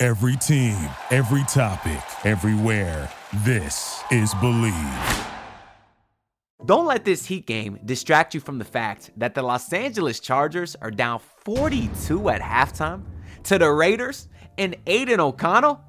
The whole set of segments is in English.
Every team, every topic, everywhere. This is Bleav. Don't let this Heat game distract you from the fact that the Los Angeles Chargers are down 42 at halftime to the Raiders and Aidan O'Connell.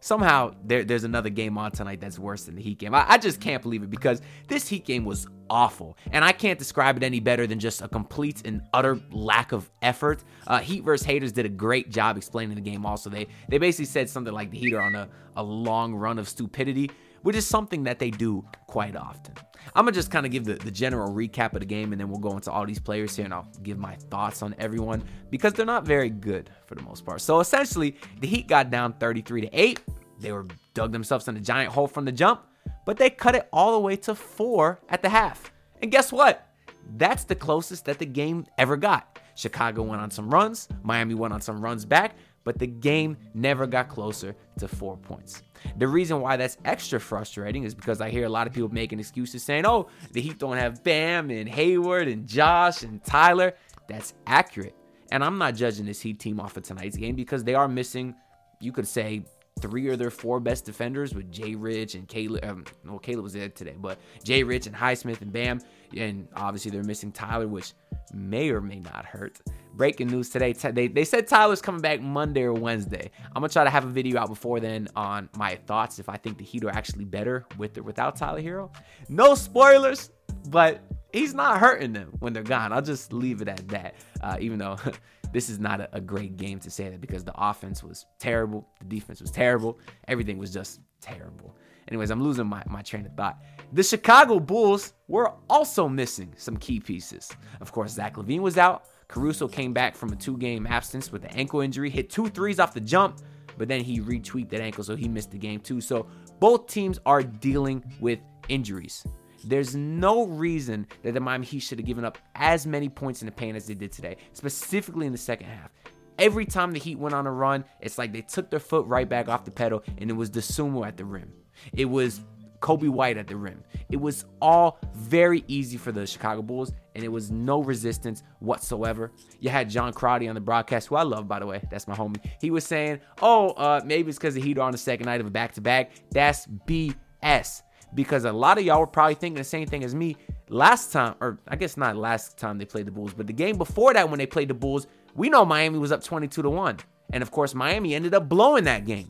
Somehow there, there's another game on tonight that's worse than the Heat game. I, I just can't believe it because this Heat game was awful. And I can't describe it any better than just a complete and utter lack of effort. Uh, Heat vs. Haters did a great job explaining the game also. They they basically said something like the Heat are on a, a long run of stupidity, which is something that they do quite often. I'm gonna just kind of give the, the general recap of the game and then we'll go into all these players here and I'll give my thoughts on everyone because they're not very good for the most part. So essentially, the Heat got down 33 to 8. They were dug themselves in a giant hole from the jump, but they cut it all the way to four at the half. And guess what? That's the closest that the game ever got. Chicago went on some runs, Miami went on some runs back, but the game never got closer to four points. The reason why that's extra frustrating is because I hear a lot of people making excuses saying, oh, the Heat don't have Bam and Hayward and Josh and Tyler. That's accurate. And I'm not judging this Heat team off of tonight's game because they are missing, you could say, three of their four best defenders with Jay Rich and Caleb. Um, well, Caleb was there today, but Jay Rich and Highsmith and Bam. And obviously they're missing Tyler, which may or may not hurt. Breaking news today. They, they said Tyler's coming back Monday or Wednesday. I'm to try to have a video out before then on my thoughts if I think the Heat are actually better with or without Tyler Herro. No spoilers, but he's not hurting them when they're gone. I'll just leave it at that, uh, even though. this is not a, a, great game to say that because the offense was terrible, the defense was terrible, everything was just terrible. Anyways, I'm losing my, my train of thought. The Chicago Bulls were also missing some key pieces. Of course, Zach LaVine was out. Caruso came back from a two game absence with an ankle injury, hit two threes off the jump, but then he retweaked that ankle, so he missed the game too. So both teams are dealing with injuries. There's no reason that the Miami Heat should have given up as many points in the paint as they did today, specifically in the second half. Every time the Heat went on a run, it's like they took their foot right back off the pedal, and it was Dosunmu at the rim. It was Coby White at the rim. It was all very easy for the Chicago Bulls, and it was no resistance whatsoever. You had John Crotty on the broadcast, who I love, by the way. That's my homie. He was saying, oh, uh, maybe it's because the Heat are on the second night of a back to back. That's BS because a lot of y'all were probably thinking the same thing as me last time, or I guess not last time they played the Bulls, but the game before that when they played the Bulls, we know Miami was up 22 to 1. And of course, Miami ended up blowing that game.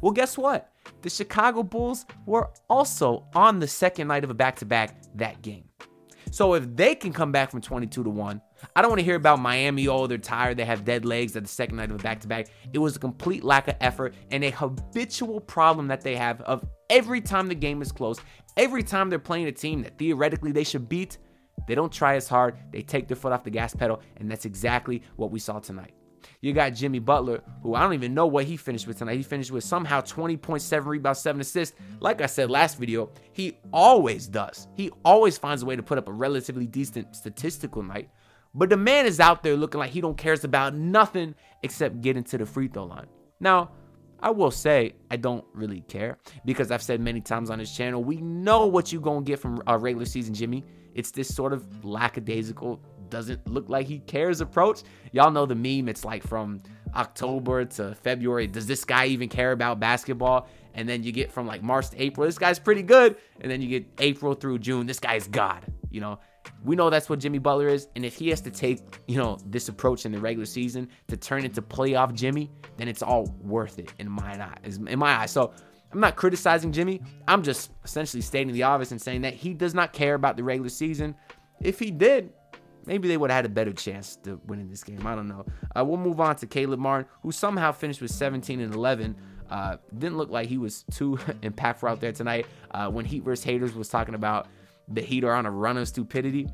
Well, guess what? The Chicago Bulls were also on the second night of a back to back that game. So if they can come back from 22 to 1, I don't want to hear about Miami. Oh, they're tired. They have dead legs at the second night of a back to back. It was a complete lack of effort and a habitual problem that they have of every time the game is close, every time they're playing a team that theoretically they should beat, they don't try as hard. They take their foot off the gas pedal. And that's exactly what we saw tonight. You got Jimmy Butler, who I don't even know what he finished with tonight. He finished with somehow 20.7 rebounds, 7 assists. Like I said last video, he always does. He always finds a way to put up a relatively decent statistical night. But the man is out there looking like he don't cares about nothing except getting to the free throw line. Now, I will say I don't really care because I've said many times on this channel, we know what you're going to get from a regular season Jimmy. It's this sort of lackadaisical, doesn't look like he cares approach. Y'all know the meme. It's like from October to February. Does this guy even care about basketball? And then you get from like March to April, this guy's pretty good. And then you get April through June, this guy's God. You know, we know that's what Jimmy Butler is. And if he has to take, you know, this approach in the regular season to turn into playoff Jimmy, then it's all worth it in my eyes. In my eyes. So I'm not criticizing Jimmy. I'm just essentially stating the obvious and saying that he does not care about the regular season. If he did, maybe they would have had a better chance to win in this game. I don't know. Uh, we'll move on to Caleb Martin, who somehow finished with 17 and 11. Uh, didn't look like he was too impactful out there tonight. Uh, when Heat vs. Haters was talking about the Heat are on a run of stupidity.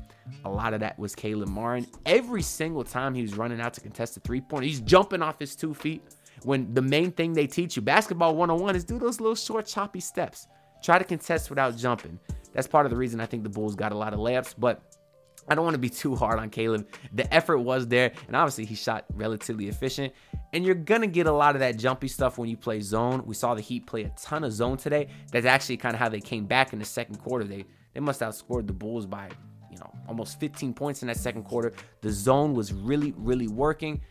A lot of that was Caleb Martin. Every single time he was running out to contest a three point, he's jumping off his two feet. when the main thing they teach you, basketball 101, is do those little short, choppy steps. Try to contest without jumping. That's part of the reason I think the Bulls got a lot of layups, but I don't want to be too hard on Caleb. The effort was there, and obviously he shot relatively efficient. And you're gonna get a lot of that jumpy stuff when you play zone. We saw the Heat play a ton of zone today. That's actually kind of how they came back in the second quarter. They they must have scored the Bulls by you know almost 15 points in that second quarter. The zone was really really working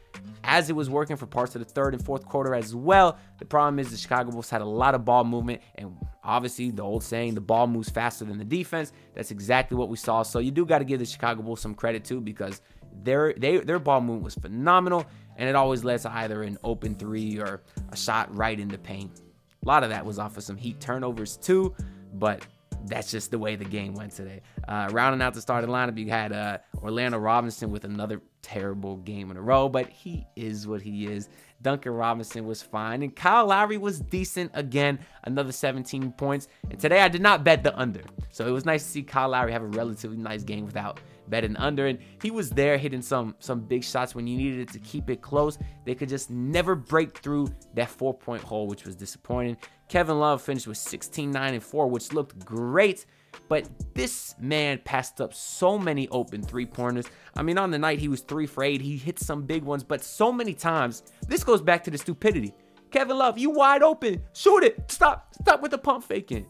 as it was working for parts of the third and fourth quarter as well. The problem is the Chicago Bulls had a lot of ball movement, and obviously the old saying, the ball moves faster than the defense. That's exactly what we saw. So you do got to give the Chicago Bulls some credit too, because their they, their ball movement was phenomenal, and it always led to either an open three or a shot right in the paint. A lot of that was off of some Heat turnovers too, but that's just the way the game went today. Uh, rounding out the starting lineup, you had uh, Orlando Robinson with another terrible game in a row, but he is what he is. Duncan Robinson was fine, and Kyle Lowry was decent again, another 17 points. And today I did not bet the under, so it was nice to see Kyle Lowry have a relatively nice game without betting under. And he was there hitting some some big shots when you needed it to keep it close. They could just never break through that four point hole, which was disappointing. Kevin Love finished with 16, 9, and 4, which looked great. But this man passed up so many open three pointers. I mean, on the night he was three for eight. He hit some big ones, but so many times, this goes back to the stupidity. Kevin Love, you wide open. Shoot it. Stop. Stop with the pump faking.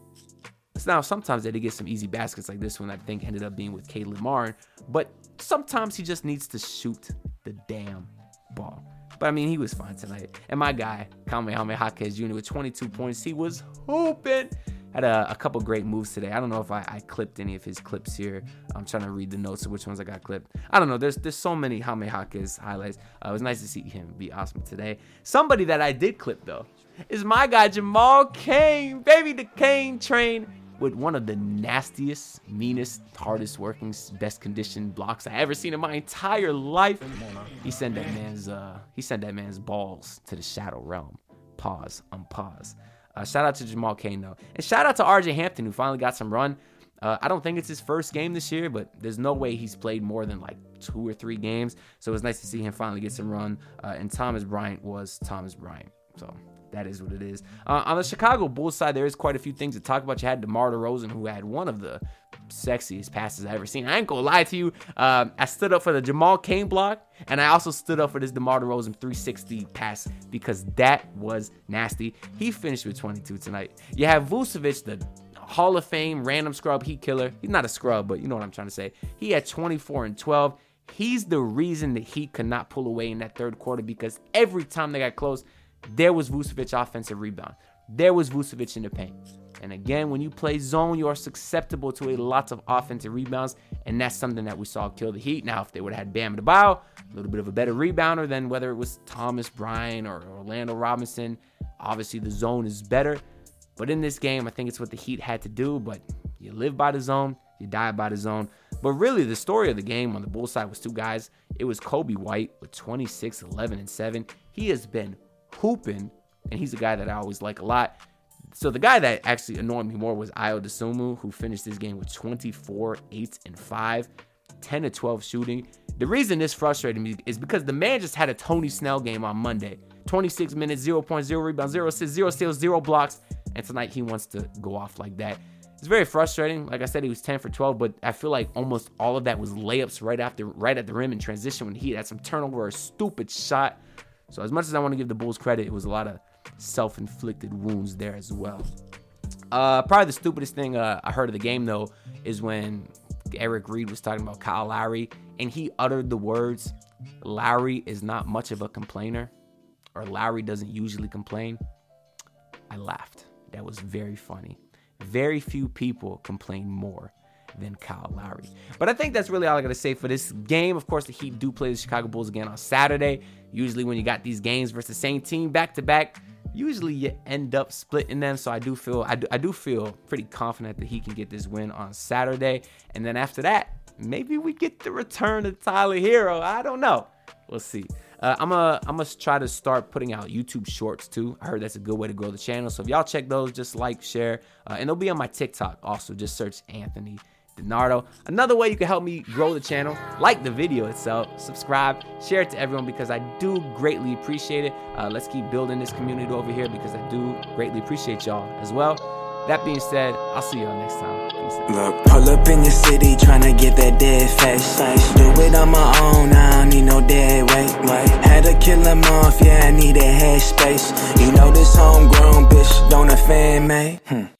Now, sometimes they get some easy baskets like this one, I think ended up being with Caleb Martin, but sometimes he just needs to shoot the damn ball. But I mean, he was fine tonight. And my guy, Kamehameha Jaquez Jr. with 22 points, he was hooping. Had a, a, couple great moves today. I don't know if I, I, clipped any of his clips here. I'm trying to read the notes of which ones I got clipped. I don't know. There's there's so many Jaquez highlights. Uh, it was nice to see him be awesome today. Somebody that I did clip though is my guy Jamal Cain, baby, the Cain train with one of the nastiest, meanest, hardest working, best conditioned blocks I ever seen in my entire life. He sent that man's uh he sent that man's balls to the shadow realm. Pause, unpause. Uh, shout out to Jamal Cain though, and shout out to RJ Hampton who finally got some run. Uh, I don't think it's his first game this year, but there's no way he's played more than like two or three games. So it was nice to see him finally get some run. Uh, and Thomas Bryant was Thomas Bryant. So that is what it is. Uh, on the Chicago Bulls side, there is quite a few things to talk about. You had DeMar DeRozan, who had one of the sexiest passes I've ever seen. I ain't gonna lie to you. Um, I stood up for the Jamal Cain block, and I also stood up for this DeMar DeRozan 360 pass because that was nasty. He finished with 22 tonight. You have Vucevic, the Hall of Fame random scrub heat killer. He's not a scrub, but you know what I'm trying to say. He had 24 and 12. He's the reason the Heat could not pull away in that third quarter because every time they got close, there was Vucevic offensive rebound. There was Vucevic in the paint. And again, when you play zone, you are susceptible to a lot of offensive rebounds, and that's something that we saw kill the Heat. Now, if they would have had Bam Adebayo, a little bit of a better rebounder than whether it was Thomas Bryant or Orlando Robinson, obviously the zone is better. But in this game, I think it's what the Heat had to do. But you live by the zone, you die by the zone. But really, the story of the game on the Bulls side was two guys. It was Coby White with 26, 11, and 7. He has been hooping, and he's a guy that I always like a lot. So the guy that actually annoyed me more was Ayo Dosunmu, who finished this game with 24, 8, and 5, 10 to 12 shooting. The reason this frustrated me is because the man just had a Tony Snell game on Monday. 26 minutes, 0.0 rebounds, 0 assists, 0 steals, 0 blocks. And tonight he wants to go off like that. It's very frustrating. Like I said, he was 10 for 12, but I feel like almost all of that was layups right after, right at the rim in transition when he had some turnover, a stupid shot. So as much as I want to give the Bulls credit, it was a lot of self-inflicted wounds there as well. Uh, probably the stupidest thing uh, I heard of the game though is when Eric Reid was talking about Kyle Lowry and he uttered the words, "Lowry is not much of a complainer," or "Lowry doesn't usually complain." I laughed. That was very funny. Very few people complain more than Kyle Lowry. But I think that's really all I got to say for this game. Of course, the Heat do play the Chicago Bulls again on Saturday. Usually, when you got these games versus the same team back to back, usually you end up splitting them. So I do feel I do, I do feel pretty confident that he can get this win on Saturday. And then after that, maybe we get the return of Tyler Herro. I don't know. We'll see. Uh, I'm gonna I'm try to start putting out YouTube Shorts too. I heard that's a good way to grow the channel. So if y'all check those, just like, share, uh, and they'll be on my TikTok also. Just search Anthony DiNardo. Another way you can help me grow the channel, like the video itself, subscribe, share it to everyone because I do greatly appreciate it. Uh, let's keep building this community over here because I do greatly appreciate y'all as well. That being said, I'll see y'all next time. Look, pull up in your city tryna get that dead face. Do it on my own, I don't need no dead weight. Wait, had to kill him off, yeah, I need a head space. You know this homegrown bitch, don't offend me. Hmm.